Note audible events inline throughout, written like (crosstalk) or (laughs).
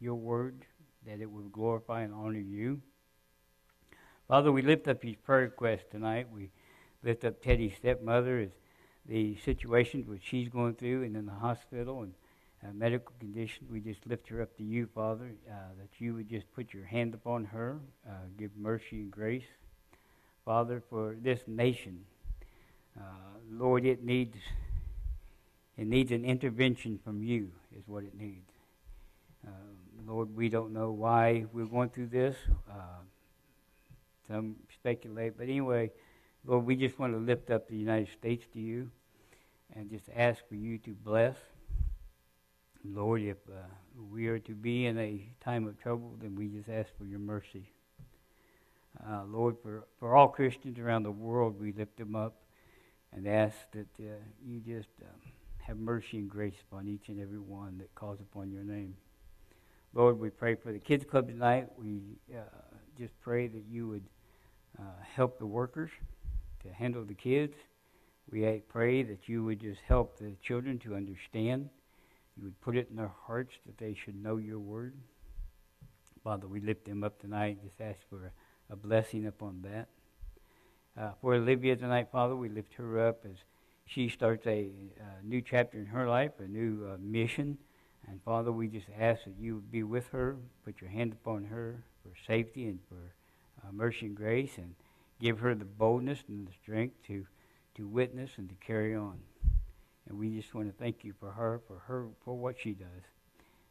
your word, that it would glorify and honor you. Father, we lift up these prayer requests tonight. We lift up Teddy's stepmother as the situations which she's going through and in the hospital and uh, medical conditions. We just lift her up to you, Father, uh, that you would just put your hand upon her, uh, give mercy and grace. Father, for this nation, uh, Lord, it needs it needs an intervention from you, is what it needs. Lord, we don't know why we're going through this. Uh, some speculate, but anyway, Lord, we just want to lift up the United States to you and just ask for you to bless. Lord, if uh, we are to be in a time of trouble, then we just ask for your mercy. Uh, Lord, for, for all Christians around the world, we lift them up and ask that uh, you just um, have mercy and grace upon each and every one that calls upon your name. Lord, we pray for the kids club tonight. We uh, just pray that you would uh, help the workers to handle the kids. We pray that you would just help the children to understand. You would put it in their hearts that they should know your word. Father, we lift them up tonight. Just ask for a, blessing upon that. Uh, for Olivia tonight, Father, we lift her up as she starts a, a new chapter in her life, a new uh, mission. And Father, we just ask that you would be with her, put your hand upon her for safety and for uh, mercy and grace, and give her the boldness and the strength to, to witness and to carry on. And we just want to thank you for her, for her, for what she does.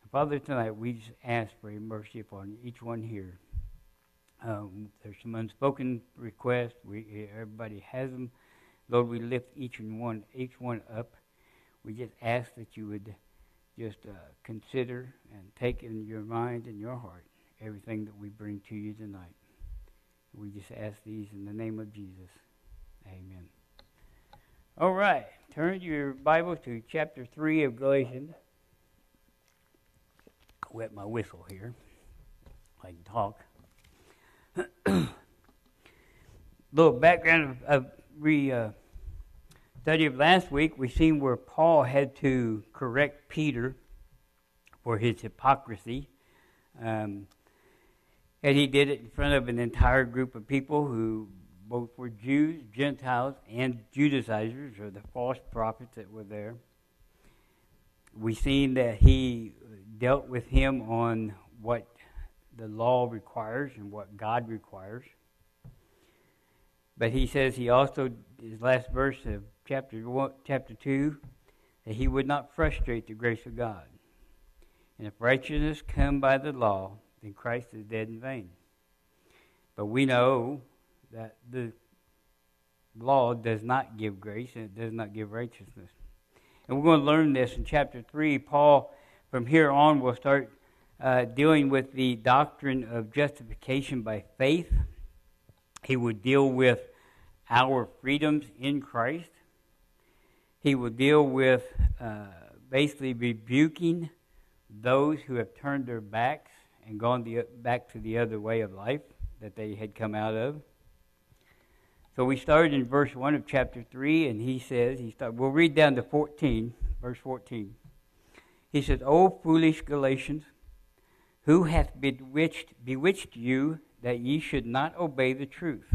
And Father, tonight we just ask for your mercy upon each one here. Um, there's some unspoken requests. We everybody has them. Lord, we lift each and one, each one up. We just ask that you would just uh, consider and take in your mind and your heart everything that we bring to you tonight. We just ask these in the name of Jesus. Amen. All right. Turn your Bible to chapter 3 of Galatians. I Wet my whistle here. I can talk. (clears throat) Little background of, of re, uh, study of last week, we seen where Paul had to correct Peter for his hypocrisy. Um, and he did it in front of an entire group of people who both were Jews, Gentiles, and Judaizers, or the false prophets that were there. We seen that he dealt with him on what the law requires and what God requires. But he says he also, his last verse of chapter one, chapter two, that he would not frustrate the grace of God. And if righteousness come by the law, then Christ is dead in vain. But we know that the law does not give grace and it does not give righteousness. And we're going to learn this in chapter 3. Paul, from here on, will start uh, dealing with the doctrine of justification by faith. He would deal with our freedoms in Christ. He will deal with uh, basically rebuking those who have turned their backs and gone the, back to the other way of life that they had come out of. So we started in verse 1 of chapter 3, and he says, he start, we'll read down to 14, verse 14. He says, O foolish Galatians, who hath bewitched, bewitched you that ye should not obey the truth,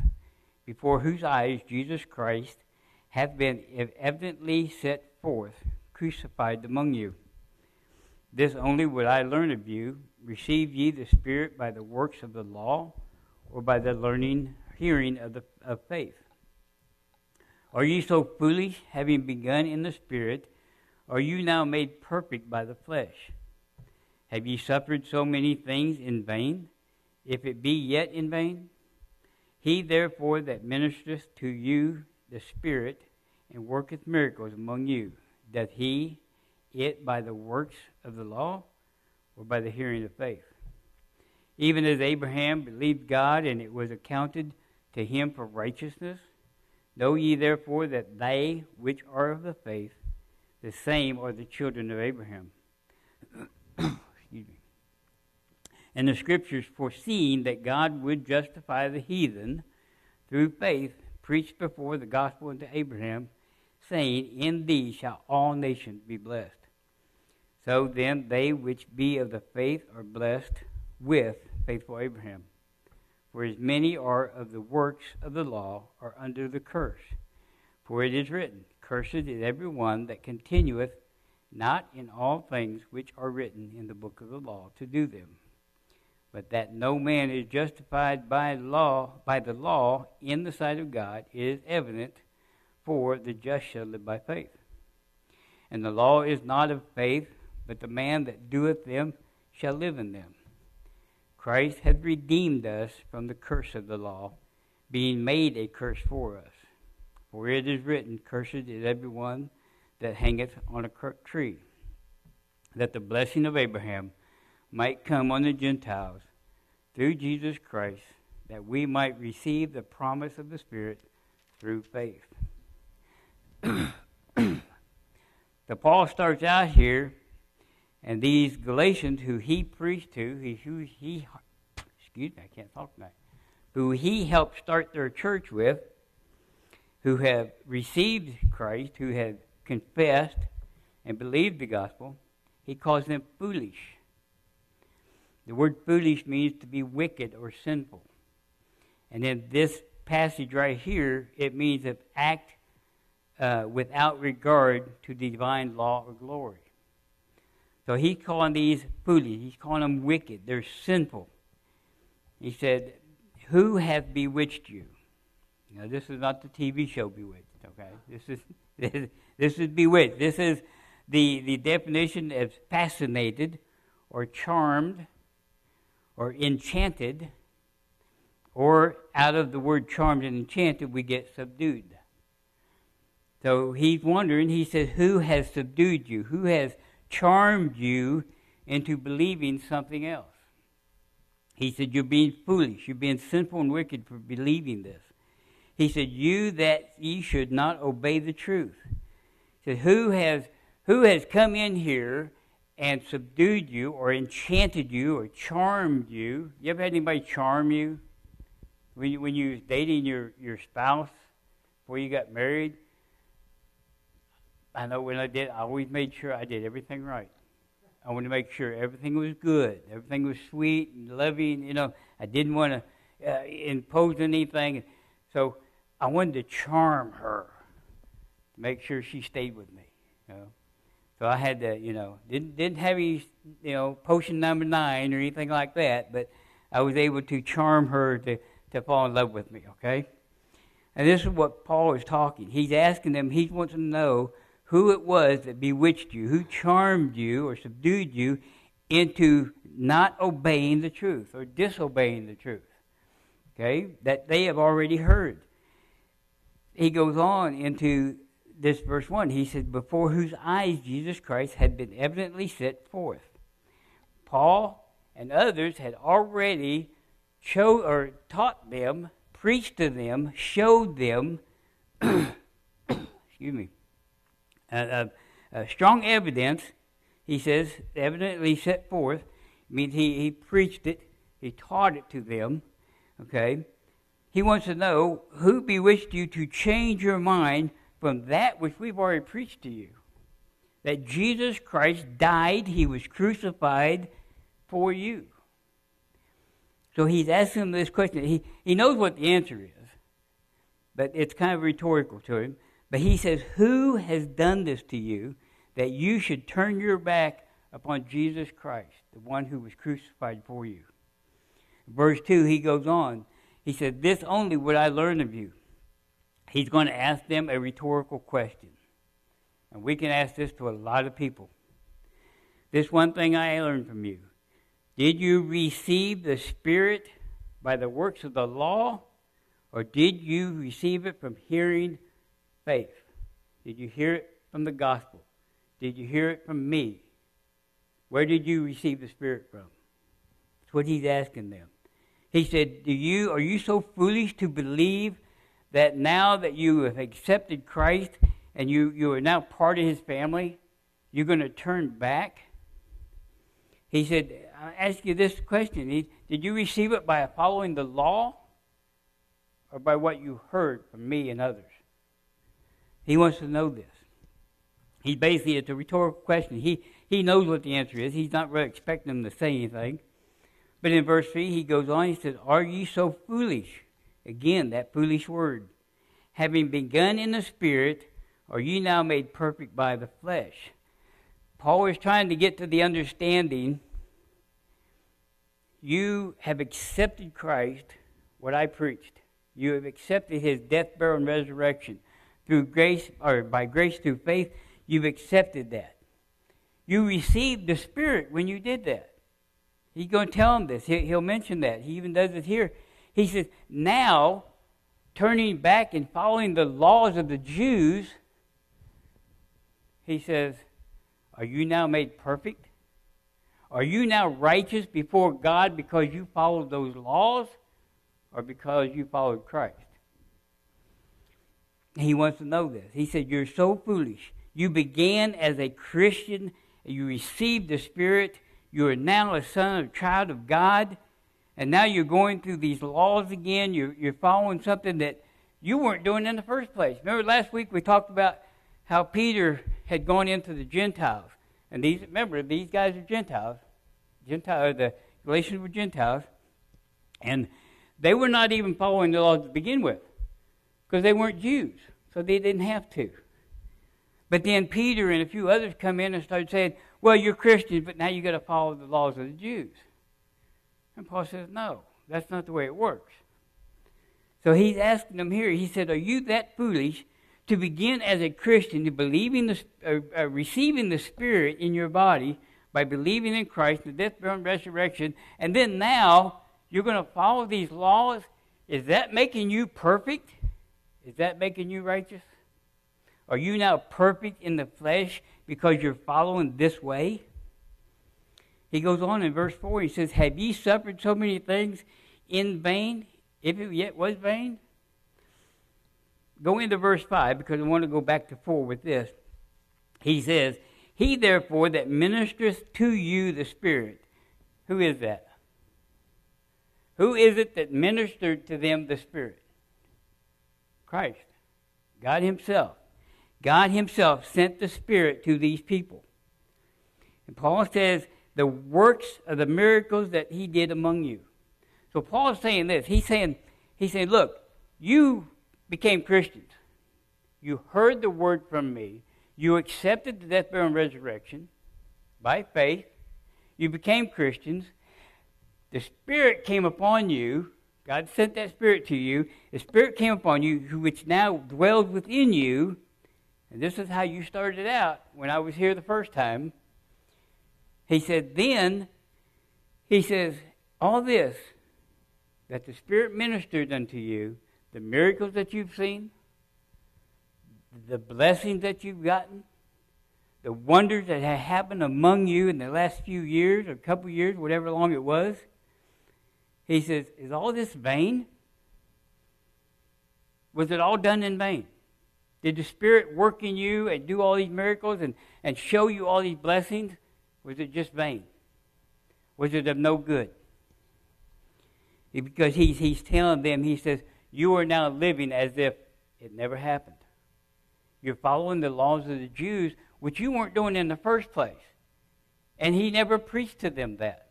before whose eyes Jesus Christ hath been evidently set forth, crucified among you? This only would I learn of you. Receive ye the Spirit by the works of the law, or by the learning, hearing of, the, of faith? Are ye so foolish, having begun in the Spirit, are you now made perfect by the flesh? Have ye suffered so many things in vain, if it be yet in vain? He therefore that ministereth to you the Spirit and worketh miracles among you, doth he it by the works of the law or by the hearing of faith? Even as Abraham believed God, and it was accounted to him for righteousness. Know ye therefore that they which are of the faith, the same are the children of Abraham. (coughs) And the scriptures foreseeing that God would justify the heathen through faith, preached before the gospel unto Abraham, saying, In thee shall all nations be blessed. So then, they which be of the faith are blessed with faithful Abraham. For as many are of the works of the law are under the curse. For it is written, Cursed is every one that continueth not in all things which are written in the book of the law to do them. But that no man is justified by law by the law in the sight of God is evident, for the just shall live by faith. And the law is not of faith, but the man that doeth them shall live in them. Christ hath redeemed us from the curse of the law, being made a curse for us. For it is written, Cursed is every one that hangeth on a tree, that the blessing of Abraham might come on the Gentiles through Jesus Christ, that we might receive the promise of the Spirit through faith. (clears throat) so Paul starts out here, and these Galatians who he preached to, he, who he, excuse me, I can't talk tonight, who he helped start their church with, who have received Christ, who have confessed and believed the gospel, he calls them foolish. The word foolish means to be wicked or sinful. And in this passage right here, it means to act uh, without regard to divine law or glory. So he's calling these foolish. He's calling them wicked. They're sinful. He said, Who hath bewitched you? Now, this is not the TV show Bewitched, okay? This is, (laughs) this, is bewitched. This is the, the definition of fascinated or charmed or enchanted, or out of the word charmed and enchanted, we get subdued. So he's wondering, he says, Who has subdued you? Who has charmed you into believing something else? He said, You're being foolish. You're being sinful and wicked for believing this. He said, You that ye should not obey the truth. He said, Who has who has come in here and subdued you or enchanted you or charmed you? You ever had anybody charm you? When you when you was dating your, your spouse before you got married? I know when I did, I always made sure I did everything right. I wanted to make sure everything was good, everything was sweet and loving. You know, I didn't want to uh, impose anything. So I wanted to charm her to make sure she stayed with me. You know? So I had to, you know, didn't didn't have any, you know, potion number nine or anything like that, but I was able to charm her to, to fall in love with me, okay? And this is what Paul is talking. He's asking them, he wants to know who it was that bewitched you, who charmed you or subdued you into not obeying the truth or disobeying the truth. Okay? That they have already heard he goes on into this verse 1. He says, Before whose eyes Jesus Christ had been evidently set forth. Paul and others had already show, or taught them, preached to them, showed them, (clears throat) excuse me, uh, uh, uh, strong evidence, he says, evidently set forth, means he, he preached it, he taught it to them, okay? He wants to know who bewitched you to change your mind from that which we've already preached to you. That Jesus Christ died, he was crucified for you. So he's asking this question. He, he knows what the answer is, but it's kind of rhetorical to him. But he says, Who has done this to you that you should turn your back upon Jesus Christ, the one who was crucified for you? Verse 2, he goes on he said, This only would I learn of you. He's going to ask them a rhetorical question. And we can ask this to a lot of people. This one thing I learned from you Did you receive the Spirit by the works of the law, or did you receive it from hearing faith? Did you hear it from the gospel? Did you hear it from me? Where did you receive the Spirit from? That's what he's asking them. He said, Do you are you so foolish to believe that now that you have accepted Christ and you, you are now part of his family, you're going to turn back? He said, I ask you this question. Did you receive it by following the law or by what you heard from me and others? He wants to know this. He basically, it's a rhetorical question. He, he knows what the answer is. He's not really expecting them to say anything. But in verse 3, he goes on, he says, Are ye so foolish? Again, that foolish word. Having begun in the Spirit, are ye now made perfect by the flesh? Paul is trying to get to the understanding you have accepted Christ, what I preached. You have accepted his death, burial, and resurrection. Through grace, or by grace through faith, you've accepted that. You received the Spirit when you did that. He's going to tell him this. He'll mention that. He even does it here. He says, now, turning back and following the laws of the Jews, he says, Are you now made perfect? Are you now righteous before God because you followed those laws or because you followed Christ? He wants to know this. He said, You're so foolish. You began as a Christian, you received the Spirit, you are now a son, a child of God, and now you're going through these laws again. You're, you're following something that you weren't doing in the first place. Remember last week we talked about how Peter had gone into the Gentiles. And these remember, these guys are Gentiles. Gentile, the Galatians were Gentiles, and they were not even following the laws to begin with, because they weren't Jews, so they didn't have to. But then Peter and a few others come in and start saying, "Well, you're Christians, but now you've got to follow the laws of the Jews." And Paul says, "No, that's not the way it works." So he's asking them here. He said, "Are you that foolish to begin as a Christian, to believing the, uh, uh, receiving the Spirit in your body?" by believing in Christ, the death, burial, and resurrection, and then now you're going to follow these laws, is that making you perfect? Is that making you righteous? Are you now perfect in the flesh because you're following this way? He goes on in verse 4, he says, Have ye suffered so many things in vain, if it yet was vain? Go into verse 5 because I want to go back to 4 with this. He says, he, therefore, that ministereth to you the Spirit. Who is that? Who is it that ministered to them the Spirit? Christ. God Himself. God Himself sent the Spirit to these people. And Paul says, the works of the miracles that He did among you. So Paul is saying this. He's saying, he's saying, look, you became Christians. You heard the word from me. You accepted the death, burial, and resurrection by faith. You became Christians. The Spirit came upon you. God sent that Spirit to you. The Spirit came upon you, which now dwells within you. And this is how you started out when I was here the first time. He said, then, he says, all this that the Spirit ministered unto you, the miracles that you've seen, the blessings that you've gotten, the wonders that have happened among you in the last few years or couple years, whatever long it was. He says, Is all this vain? Was it all done in vain? Did the Spirit work in you and do all these miracles and, and show you all these blessings? Was it just vain? Was it of no good? Because he's, he's telling them, he says, You are now living as if it never happened. You're following the laws of the Jews, which you weren't doing in the first place. And he never preached to them that.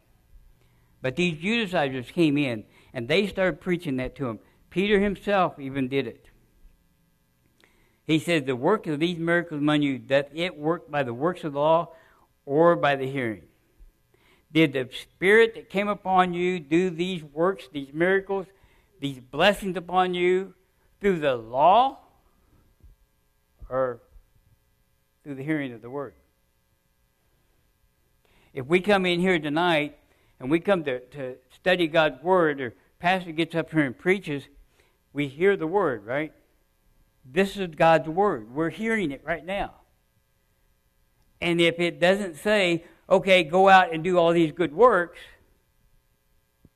But these Judaizers came in and they started preaching that to him. Peter himself even did it. He said, The work of these miracles among you, that it worked by the works of the law or by the hearing. Did the Spirit that came upon you do these works, these miracles, these blessings upon you through the law or through the hearing of the word. If we come in here tonight and we come to, to study God's word, or pastor gets up here and preaches, we hear the word, right? This is God's word. We're hearing it right now. And if it doesn't say, okay, go out and do all these good works,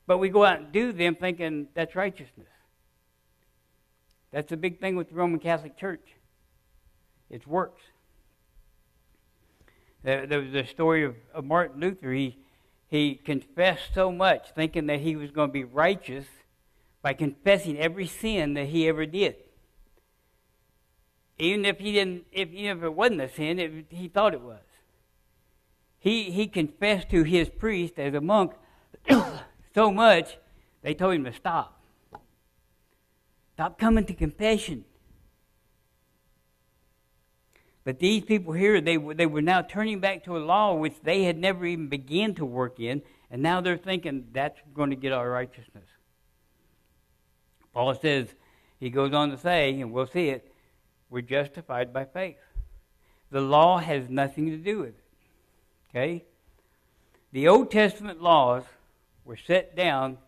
but we go out and do them thinking that's righteousness. That's a big thing with the Roman Catholic Church. It's works. There, there was a story of, of Martin Luther. He, he confessed so much, thinking that he was going to be righteous by confessing every sin that he ever did. Even if he didn't, if even if it wasn't a sin, it, he thought it was. he, he confessed to his priest as a monk (coughs) so much, they told him to stop. Stop coming to confession. But these people here, they, they were now turning back to a law which they had never even begun to work in, and now they're thinking that's going to get our righteousness. Paul says, he goes on to say, and we'll see it, we're justified by faith. The law has nothing to do with it. Okay? The Old Testament laws were set down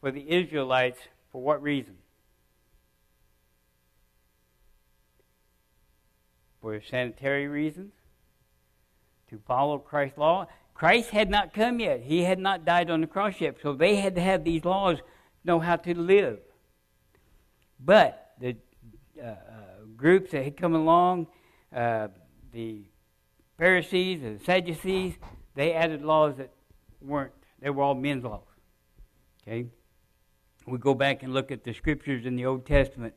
for the Israelites for what reason? For sanitary reasons? To follow Christ's law? Christ had not come yet. He had not died on the cross yet. So they had to have these laws know how to live. But the uh, uh, groups that had come along, uh, the Pharisees and the Sadducees, they added laws that weren't, they were all men's laws. Okay? We go back and look at the scriptures in the Old Testament,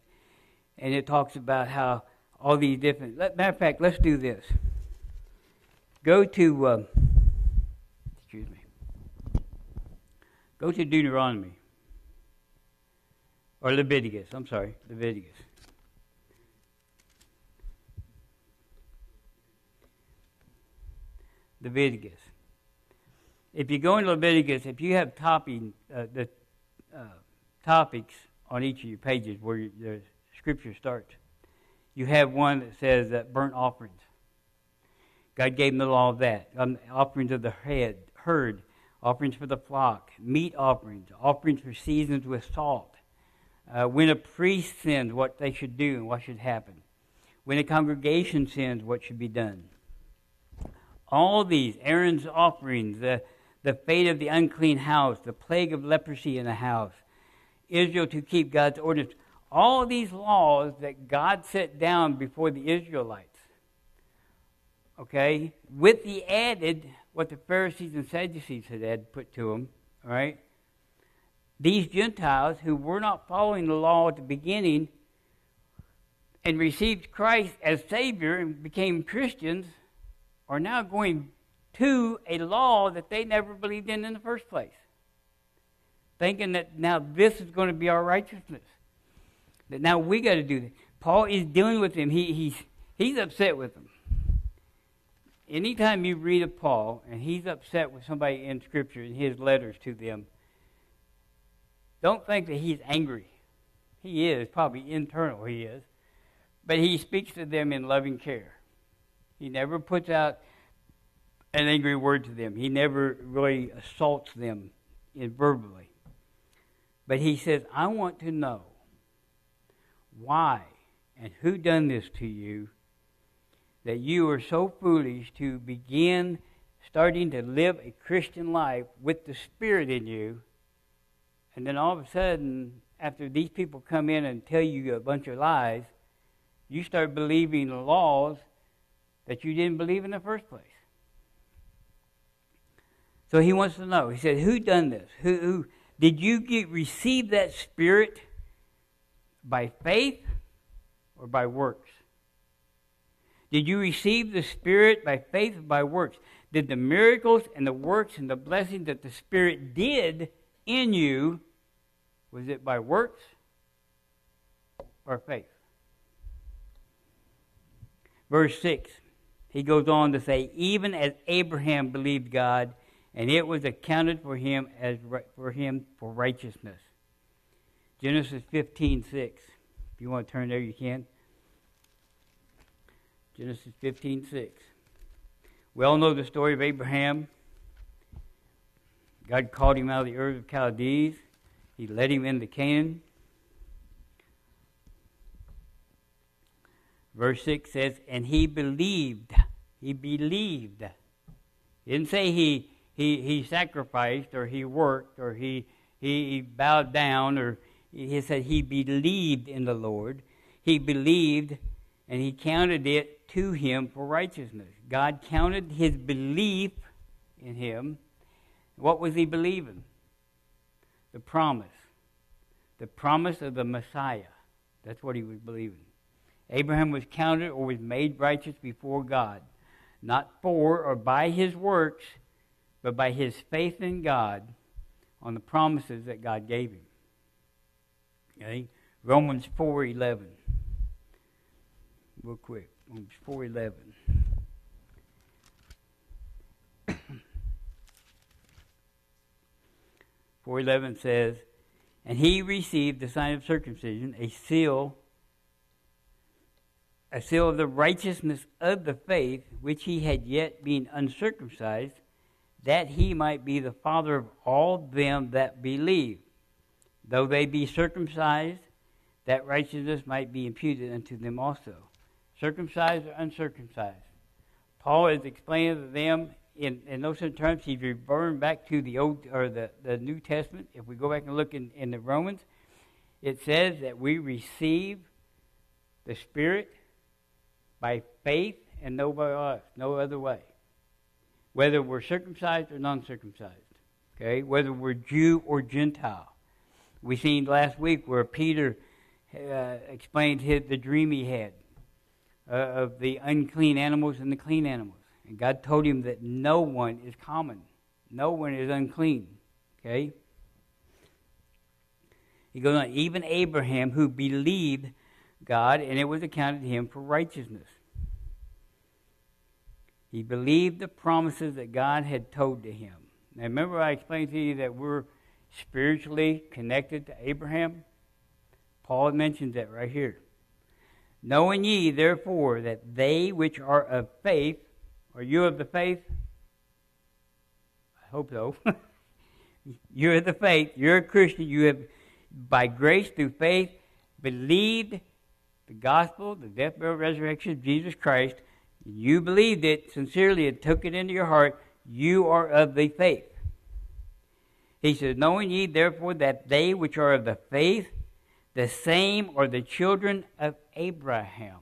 and it talks about how all these different. Matter of fact, let's do this. Go to, uh, excuse me, go to Deuteronomy. Or Leviticus, I'm sorry, Leviticus. Leviticus. If you go into Leviticus, if you have topping, uh, the uh, topics on each of your pages where you, the scripture starts, you have one that says that burnt offerings. God gave them the law of that. Um, offerings of the head, herd, offerings for the flock, meat offerings, offerings for seasons with salt. Uh, when a priest sins, what they should do and what should happen. When a congregation sins, what should be done all these Aaron's offerings, the, the fate of the unclean house, the plague of leprosy in the house, Israel to keep God's ordinance, all these laws that God set down before the Israelites. Okay? With the added, what the Pharisees and Sadducees had had put to them, all right? These Gentiles who were not following the law at the beginning and received Christ as Savior and became Christians are now going to a law that they never believed in in the first place. Thinking that now this is going to be our righteousness. That now we got to do this. Paul is dealing with them. He, he's, he's upset with them. Anytime you read of Paul and he's upset with somebody in Scripture in his letters to them, don't think that he's angry. He is, probably internal, he is. But he speaks to them in loving care. He never puts out an angry word to them. He never really assaults them verbally. But he says, I want to know why and who done this to you that you are so foolish to begin starting to live a Christian life with the Spirit in you, and then all of a sudden, after these people come in and tell you a bunch of lies, you start believing the laws that you didn't believe in the first place. So he wants to know. He said, "Who done this? Who, who did you get, receive that spirit by faith or by works? Did you receive the spirit by faith or by works? Did the miracles and the works and the blessings that the spirit did in you was it by works or faith?" Verse 6 he goes on to say, even as Abraham believed God, and it was accounted for him as for him for righteousness. Genesis 15, 6. If you want to turn there, you can. Genesis 15, 6. We all know the story of Abraham. God called him out of the Ur of Chaldees. He led him into Canaan. Verse 6 says, And he believed. He believed. He didn't say he, he, he sacrificed or he worked or he, he bowed down or he said he believed in the Lord. He believed and he counted it to him for righteousness. God counted his belief in him. What was he believing? The promise. The promise of the Messiah. That's what he was believing. Abraham was counted or was made righteous before God. not for or by his works, but by his faith in God on the promises that God gave him. Okay? Romans 4:11. Real quick. Romans 4:11. (coughs) Four eleven says, and he received the sign of circumcision, a seal a seal of the righteousness of the faith which he had yet been uncircumcised, that he might be the father of all them that believe. Though they be circumcised, that righteousness might be imputed unto them also. Circumcised or uncircumcised. Paul is explaining to them in, in those terms, he's referring back to the old or the, the New Testament. If we go back and look in, in the Romans, it says that we receive the Spirit by faith and no by us, no other way. Whether we're circumcised or non circumcised. Okay? Whether we're Jew or Gentile. We seen last week where Peter uh, explained his, the dream he had uh, of the unclean animals and the clean animals. And God told him that no one is common, no one is unclean. Okay? He goes on, even Abraham, who believed God, and it was accounted to him for righteousness. He believed the promises that God had told to him. Now, remember, I explained to you that we're spiritually connected to Abraham? Paul mentions that right here. Knowing ye, therefore, that they which are of faith, are you of the faith? I hope so. (laughs) you're of the faith. You're a Christian. You have, by grace through faith, believed the gospel, the death, burial, resurrection of Jesus Christ. You believed it sincerely and took it into your heart. You are of the faith. He says, Knowing ye therefore that they which are of the faith, the same are the children of Abraham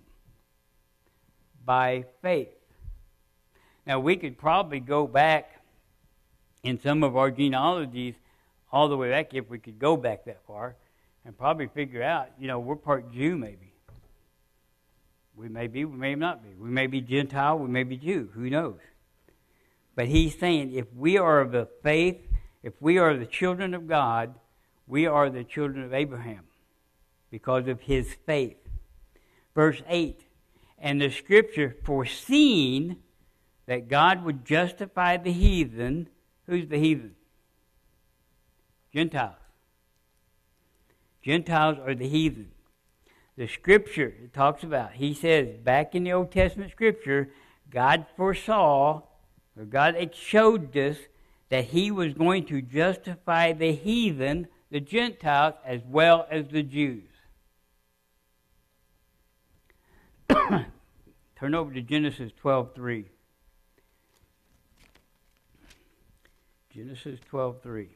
by faith. Now, we could probably go back in some of our genealogies all the way back, if we could go back that far, and probably figure out, you know, we're part Jew maybe. We may be, we may not be. We may be Gentile, we may be Jew. Who knows? But he's saying if we are of the faith, if we are the children of God, we are the children of Abraham because of his faith. Verse 8 And the scripture foreseeing that God would justify the heathen. Who's the heathen? Gentiles. Gentiles are the heathen. The scripture it talks about, he says back in the Old Testament scripture, God foresaw, or God showed us that he was going to justify the heathen, the Gentiles, as well as the Jews. (coughs) Turn over to Genesis 12:3. Genesis 12:3.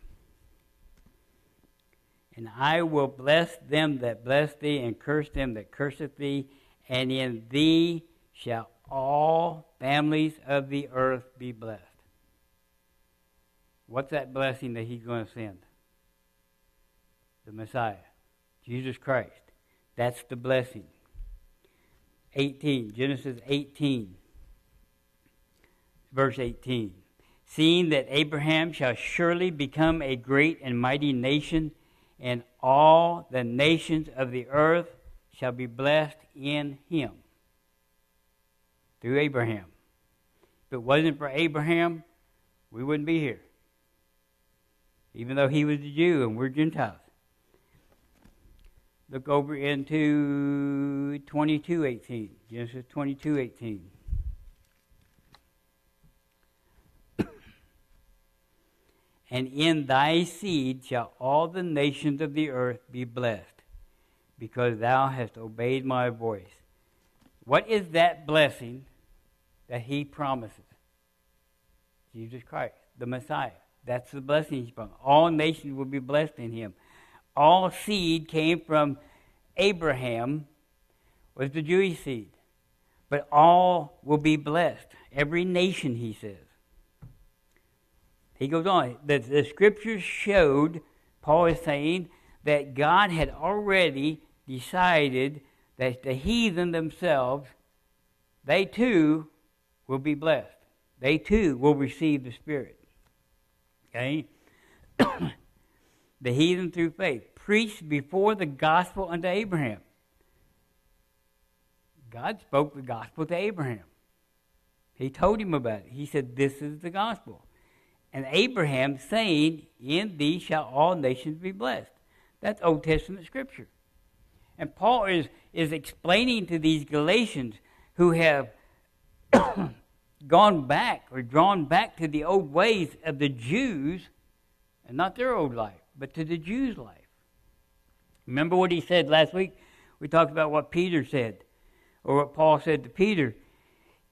And I will bless them that bless thee, and curse them that curseth thee, and in thee shall all families of the earth be blessed. What's that blessing that he's going to send? The Messiah, Jesus Christ. That's the blessing. 18, Genesis 18, verse 18. Seeing that Abraham shall surely become a great and mighty nation, and all the nations of the earth shall be blessed in him. Through Abraham. If it wasn't for Abraham, we wouldn't be here. Even though he was a Jew and we're Gentiles. Look over into 22:18. Genesis 22:18. And in thy seed shall all the nations of the earth be blessed, because thou hast obeyed my voice. What is that blessing that he promises? Jesus Christ, the Messiah. That's the blessing he's promised. All nations will be blessed in him all seed came from Abraham, was the Jewish seed. But all will be blessed. Every nation, he says. He goes on. The, the scriptures showed, Paul is saying, that God had already decided that the heathen themselves, they too will be blessed. They too will receive the Spirit. Okay? (coughs) the heathen through faith preached before the gospel unto Abraham. God spoke the gospel to Abraham. He told him about it. He said, This is the gospel. And Abraham saying, In thee shall all nations be blessed. That's Old Testament scripture. And Paul is, is explaining to these Galatians who have (coughs) gone back or drawn back to the old ways of the Jews, and not their old life, but to the Jews' life. Remember what he said last week? We talked about what Peter said, or what Paul said to Peter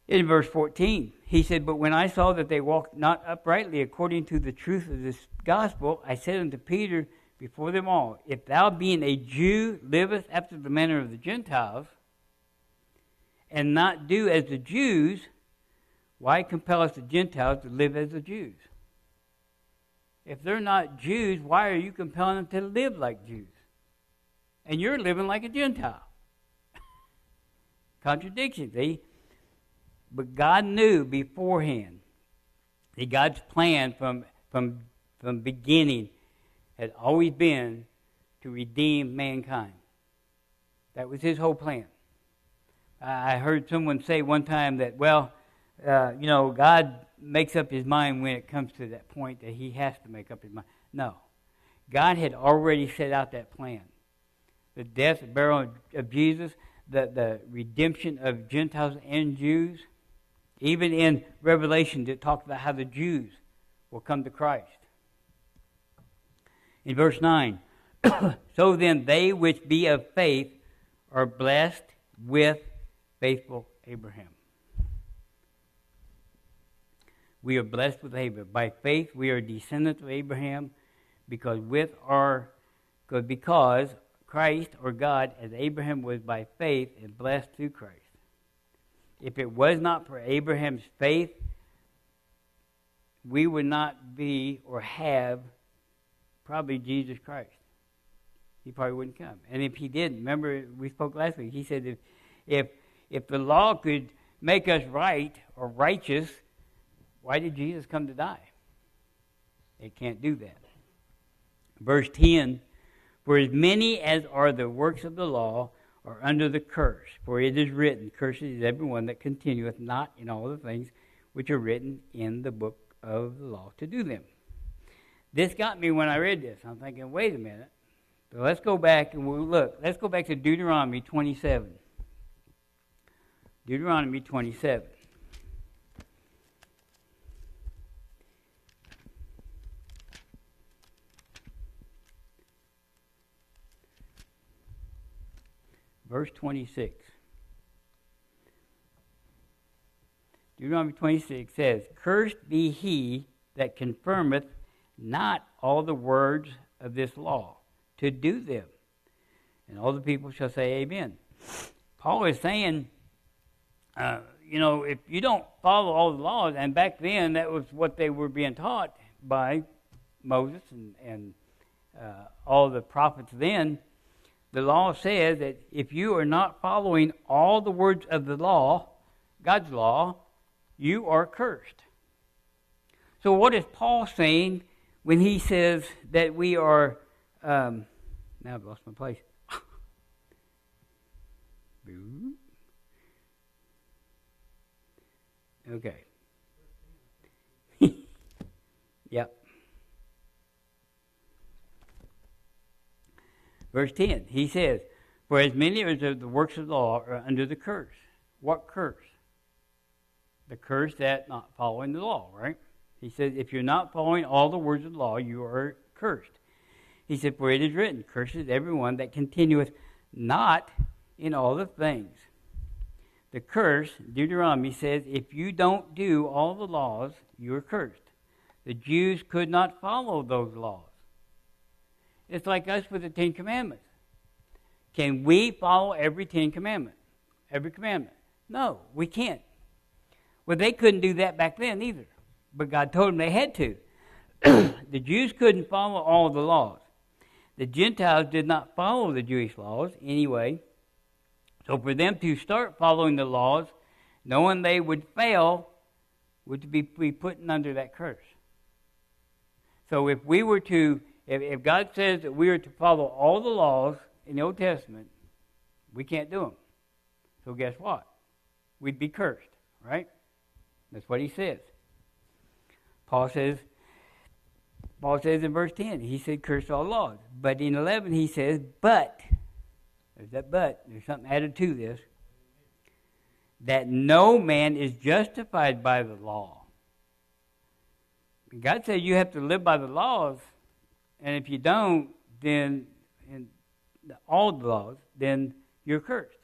in verse 14. He said, But when I saw that they walked not uprightly according to the truth of this gospel, I said unto Peter before them all, If thou being a Jew livest after the manner of the Gentiles, and not do as the Jews, why compellest the Gentiles to live as the Jews? If they're not Jews, why are you compelling them to live like Jews? And you're living like a Gentile. (laughs) Contradiction, see? But God knew beforehand. that God's plan from, from, from beginning had always been to redeem mankind. That was his whole plan. I heard someone say one time that, well, uh, you know, God makes up his mind when it comes to that point that he has to make up his mind. No. God had already set out that plan. The death, burial of Jesus, the, the redemption of Gentiles and Jews. Even in Revelation, it talks about how the Jews will come to Christ. In verse 9, (clears throat) so then they which be of faith are blessed with faithful Abraham. We are blessed with Abraham. By faith, we are descendants of Abraham because with our because Christ or God, as Abraham was by faith and blessed through Christ. If it was not for Abraham's faith, we would not be or have probably Jesus Christ. He probably wouldn't come. And if he didn't, remember we spoke last week, he said if if if the law could make us right or righteous, why did Jesus come to die? It can't do that. Verse 10 For as many as are the works of the law are under the curse, for it is written, Cursed is everyone that continueth not in all the things which are written in the book of the law to do them. This got me when I read this. I'm thinking, wait a minute. So let's go back and we'll look. Let's go back to Deuteronomy 27. Deuteronomy 27. Verse 26. Deuteronomy 26 says, Cursed be he that confirmeth not all the words of this law, to do them. And all the people shall say, Amen. Paul is saying, uh, you know, if you don't follow all the laws, and back then that was what they were being taught by Moses and, and uh, all the prophets then, the law says that if you are not following all the words of the law, God's law, you are cursed. So, what is Paul saying when he says that we are. Um, now I've lost my place. (laughs) okay. Verse 10, he says, For as many as the works of the law are under the curse. What curse? The curse that not following the law, right? He says, If you're not following all the words of the law, you are cursed. He said, For it is written, Cursed everyone that continueth not in all the things. The curse, Deuteronomy says, if you don't do all the laws, you are cursed. The Jews could not follow those laws. It's like us with the Ten Commandments. Can we follow every Ten Commandment? Every commandment? No, we can't. Well, they couldn't do that back then either, but God told them they had to. (clears throat) the Jews couldn't follow all the laws. The Gentiles did not follow the Jewish laws anyway. So for them to start following the laws, knowing they would fail, would be, be putting under that curse. So if we were to, if, if God says that we are to follow all the laws in the Old Testament, we can't do them. So guess what? We'd be cursed, right? That's what he says. Paul says, Paul says in verse 10, he said, curse all laws. But in 11, he says, but, there's that but, there's something added to this, that no man is justified by the law. God said you have to live by the laws, and if you don't, then in all the laws, then you're cursed.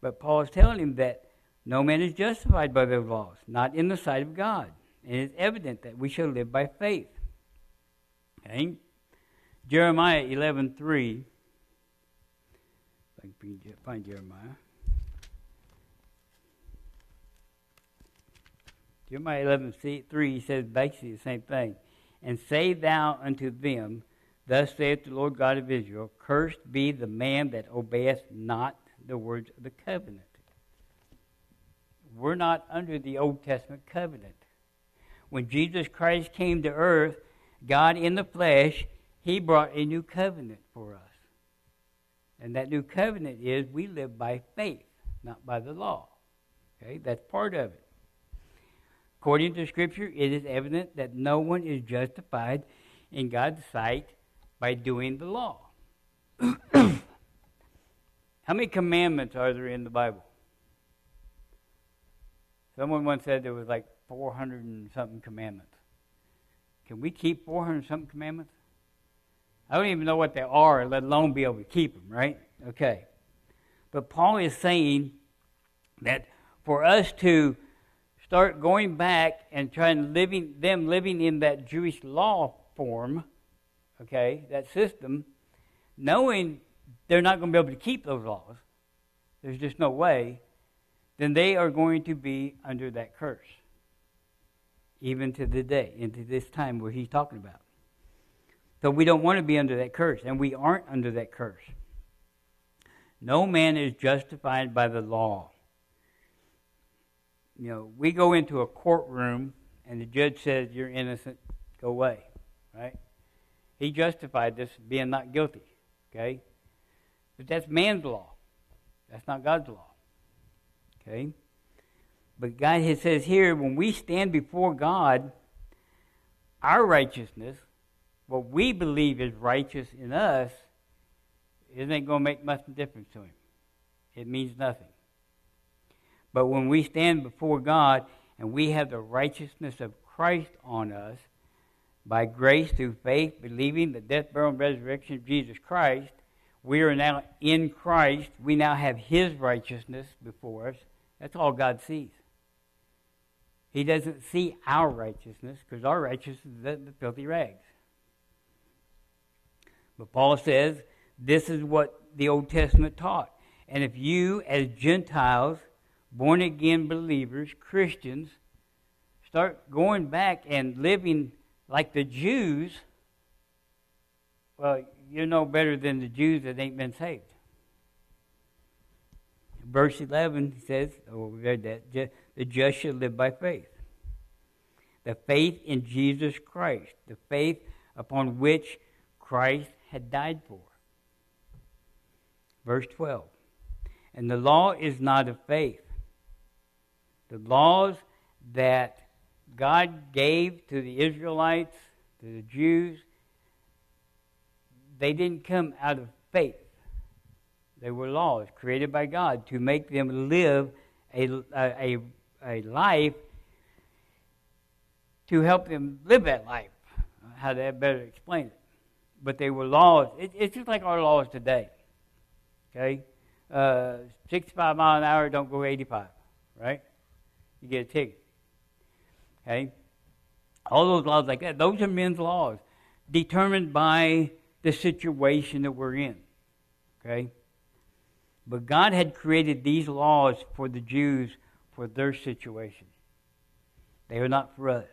But Paul is telling him that no man is justified by those laws, not in the sight of God. And it's evident that we shall live by faith. Okay? Jeremiah 11.3. If I can find Jeremiah. Jeremiah 11, 3 says basically the same thing. And say thou unto them, Thus saith the Lord God of Israel, Cursed be the man that obeyeth not the words of the covenant. We're not under the Old Testament covenant. When Jesus Christ came to earth, God in the flesh, he brought a new covenant for us. And that new covenant is we live by faith, not by the law. Okay? That's part of it. According to Scripture, it is evident that no one is justified in God's sight by doing the law. (coughs) How many commandments are there in the Bible? Someone once said there was like 400 and something commandments. Can we keep 400 something commandments? I don't even know what they are, let alone be able to keep them, right? Okay. But Paul is saying that for us to start going back and trying living them living in that Jewish law form, okay, that system, knowing they're not going to be able to keep those laws, there's just no way, then they are going to be under that curse. Even to the day, into this time where he's talking about. So we don't want to be under that curse, and we aren't under that curse. No man is justified by the law you know, we go into a courtroom and the judge says you're innocent, go away, right? He justified this being not guilty, okay? But that's man's law. That's not God's law, okay? But God says here, when we stand before God, our righteousness, what we believe is righteous in us, isn't going to make much difference to Him. It means nothing. But when we stand before God and we have the righteousness of Christ on us, by grace through faith, believing the death, burial, and resurrection of Jesus Christ, we are now in Christ. We now have His righteousness before us. That's all God sees. He doesn't see our righteousness because our righteousness is the, filthy rags. But Paul says this is what the Old Testament taught. And if you, as Gentiles, born again believers, Christians, start going back and living like the Jews, well, you're no better than the Jews that ain't been saved. Verse 11 says, oh, we read that, the just shall live by faith. The faith in Jesus Christ, the faith upon which Christ had died for. Verse 12. And the law is not of faith the laws that God gave to the Israelites, to the Jews, they didn't come out of faith. They were laws created by God to make them live a, a, a life to help them live that life. How to better explain it. But they were laws. It, it's just like our laws today. Okay? Uh, 65 mile an hour, don't go 85, right? You get a ticket. Okay? All those laws like that, those are men's laws determined by the situation that we're in. Okay? But God had created these laws for the Jews for their situation. They are not for us.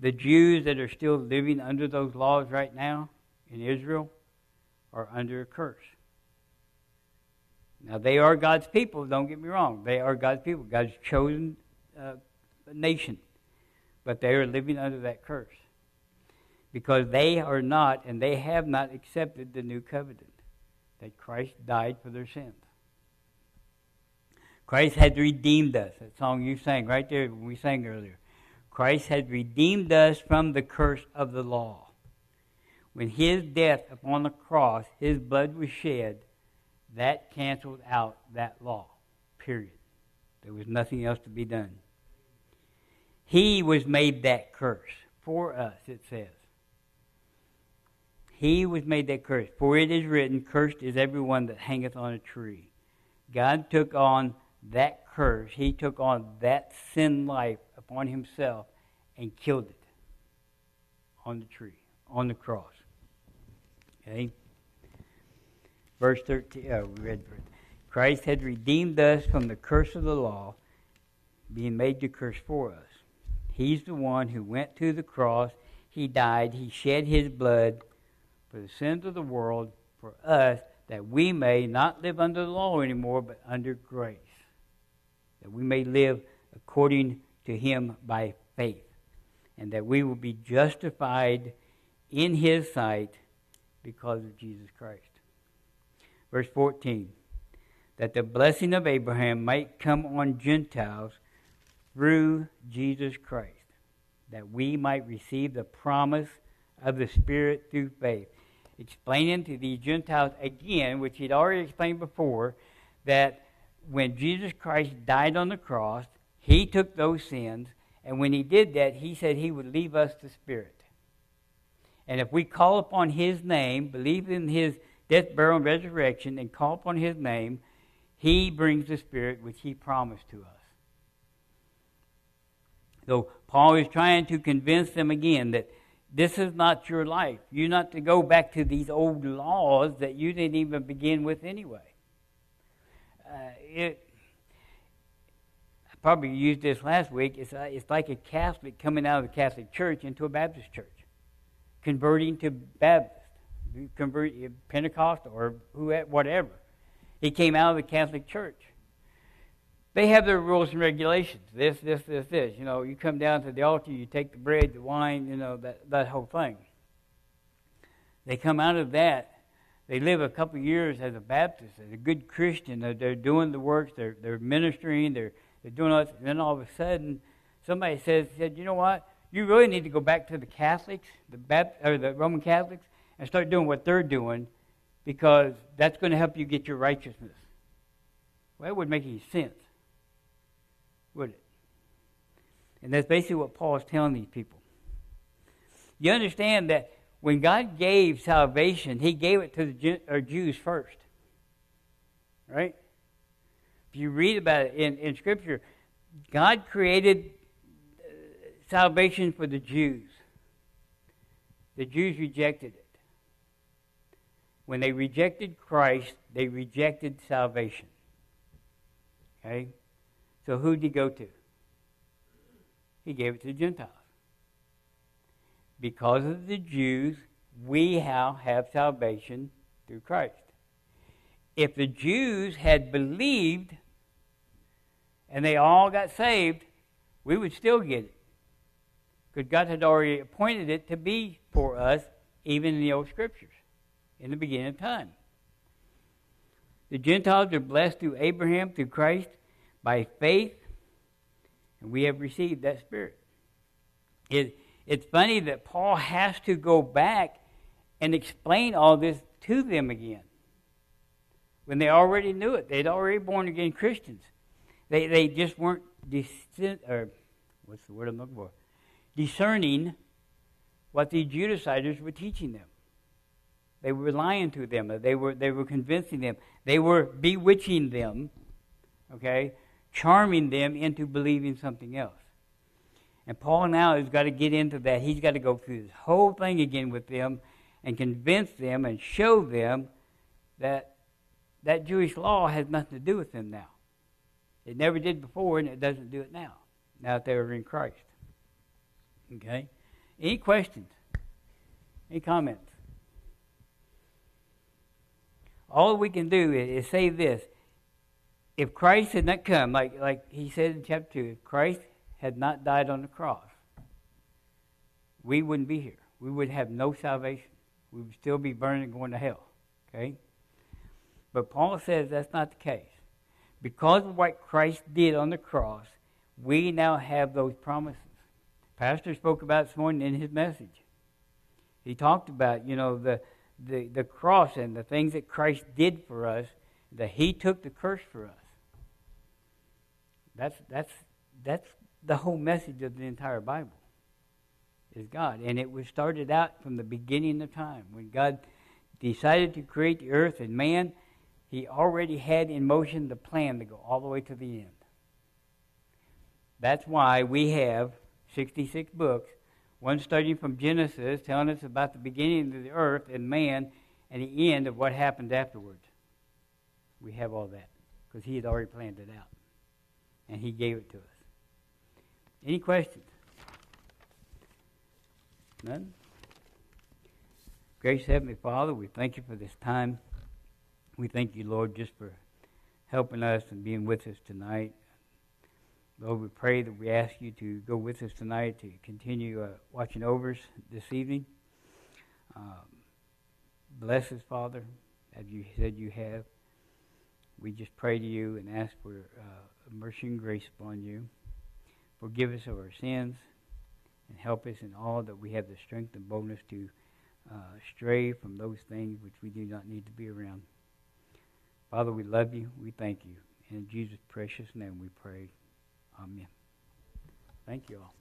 The Jews that are still living under those laws right now in Israel are under a curse. Now, they are God's people, don't get me wrong. They are God's people, God's chosen uh, nation. But they are living under that curse because they are not and they have not accepted the new covenant that Christ died for their sins. Christ had redeemed us. That song you sang right there we sang earlier. Christ had redeemed us from the curse of the law. When his death upon the cross, his blood was shed, that canceled out that law. Period. There was nothing else to be done. He was made that curse for us, it says. He was made that curse. For it is written, Cursed is everyone that hangeth on a tree. God took on that curse. He took on that sin life upon himself and killed it on the tree, on the cross. Okay? Verse 13, oh, we read. Christ had redeemed us from the curse of the law, being made the curse for us. He's the one who went to the cross. He died. He shed his blood for the sins of the world for us that we may not live under the law anymore, but under grace. That we may live according to him by faith. And that we will be justified in his sight because of Jesus Christ. Verse 14 that the blessing of Abraham might come on Gentiles through Jesus Christ, that we might receive the promise of the Spirit through faith explaining to the Gentiles again, which he'd already explained before, that when Jesus Christ died on the cross, he took those sins, and when he did that, he said he would leave us the Spirit. And if we call upon his name, believe in his death, burial, and resurrection, and call upon his name, he brings the Spirit which he promised to us. So Paul is trying to convince them again that this is not your life. You're not to go back to these old laws that you didn't even begin with anyway. Uh, it, I probably used this last week. It's, uh, it's like a Catholic coming out of the Catholic Church into a Baptist church, converting to Baptist, convert Pentecost or who, whatever. He came out of the Catholic Church they have their rules and regulations. This, this, this, this. You know, you come down to the altar, you take the bread, the wine, you know, that, that whole thing. They come out of that. They live a couple years as a Baptist, as a good Christian. They're, they're doing the works, they're, they're ministering, they're, they're doing all this. And then all of a sudden, somebody says, said, you know what? You really need to go back to the Catholics, the, Baptist, or the Roman Catholics, and start doing what they're doing because that's going to help you get your righteousness. Well, that wouldn't make any sense would it? And that's basically what Paul is telling these people. You understand that when God gave salvation, He gave it to the Jews first. Right? If you read about it in, in Scripture, God created uh, salvation for the Jews. The Jews rejected it. When they rejected Christ, they rejected salvation. Okay? So who did he go to? He gave it to the Gentiles. Because of the Jews, we now have salvation through Christ. If the Jews had believed and they all got saved, we would still get it. Because God had already appointed it to be for us, even in the Old Scriptures, in the beginning of time. The Gentiles are blessed through Abraham, through Christ, by faith, and we have received that Spirit. It, it's funny that Paul has to go back and explain all this to them again when they already knew it. They'd already born again Christians. They, they just weren't discern, or what's the word I'm looking for? Discerning what the Judaizers were teaching them. They were lying to them. They were, they were convincing them. They were bewitching them, okay, charming them into believing something else. And Paul now has got to get into that. He's got to go through this whole thing again with them and convince them and show them that that Jewish law has nothing to do with them now. It never did before, and it doesn't do it now, now that they're in Christ. Okay? Any questions? Any comments? All we can do is, say this if Christ had not come, like like he said in chapter two, if Christ had not died on the cross, we wouldn't be here. We would have no salvation. We would still be burning and going to hell. Okay? But Paul says that's not the case. Because of what Christ did on the cross, we now have those promises. Pastor spoke about this morning in his message. He talked about, you know, the, the, the cross and the things that Christ did for us, that he took the curse for us. That's, that's, that's the whole message of the entire Bible is God. And it was started out from the beginning of time. When God decided to create the earth and man, he already had in motion the plan to go all the way to the end. That's why we have 66 books, one starting from Genesis, telling us about the beginning of the earth and man, and the end of what happened afterwards. We have all that because he had already planned it out, and he gave it to us. Any questions? None? Gracious Heavenly Father, we thank you for this time. We thank you, Lord, just for helping us and being with us tonight. Lord, we pray that we ask you to go with us tonight to continue uh, watching over us this evening. Um, bless us, Father, as you said you have. We just pray to you and ask for uh, mercy and grace upon you. Forgive us of our sins and help us in all that we have the strength and boldness to uh, stray from those things which we do not need to be around. Father, we love you. We thank you. In Jesus' precious name we pray. Amen. Thank you all.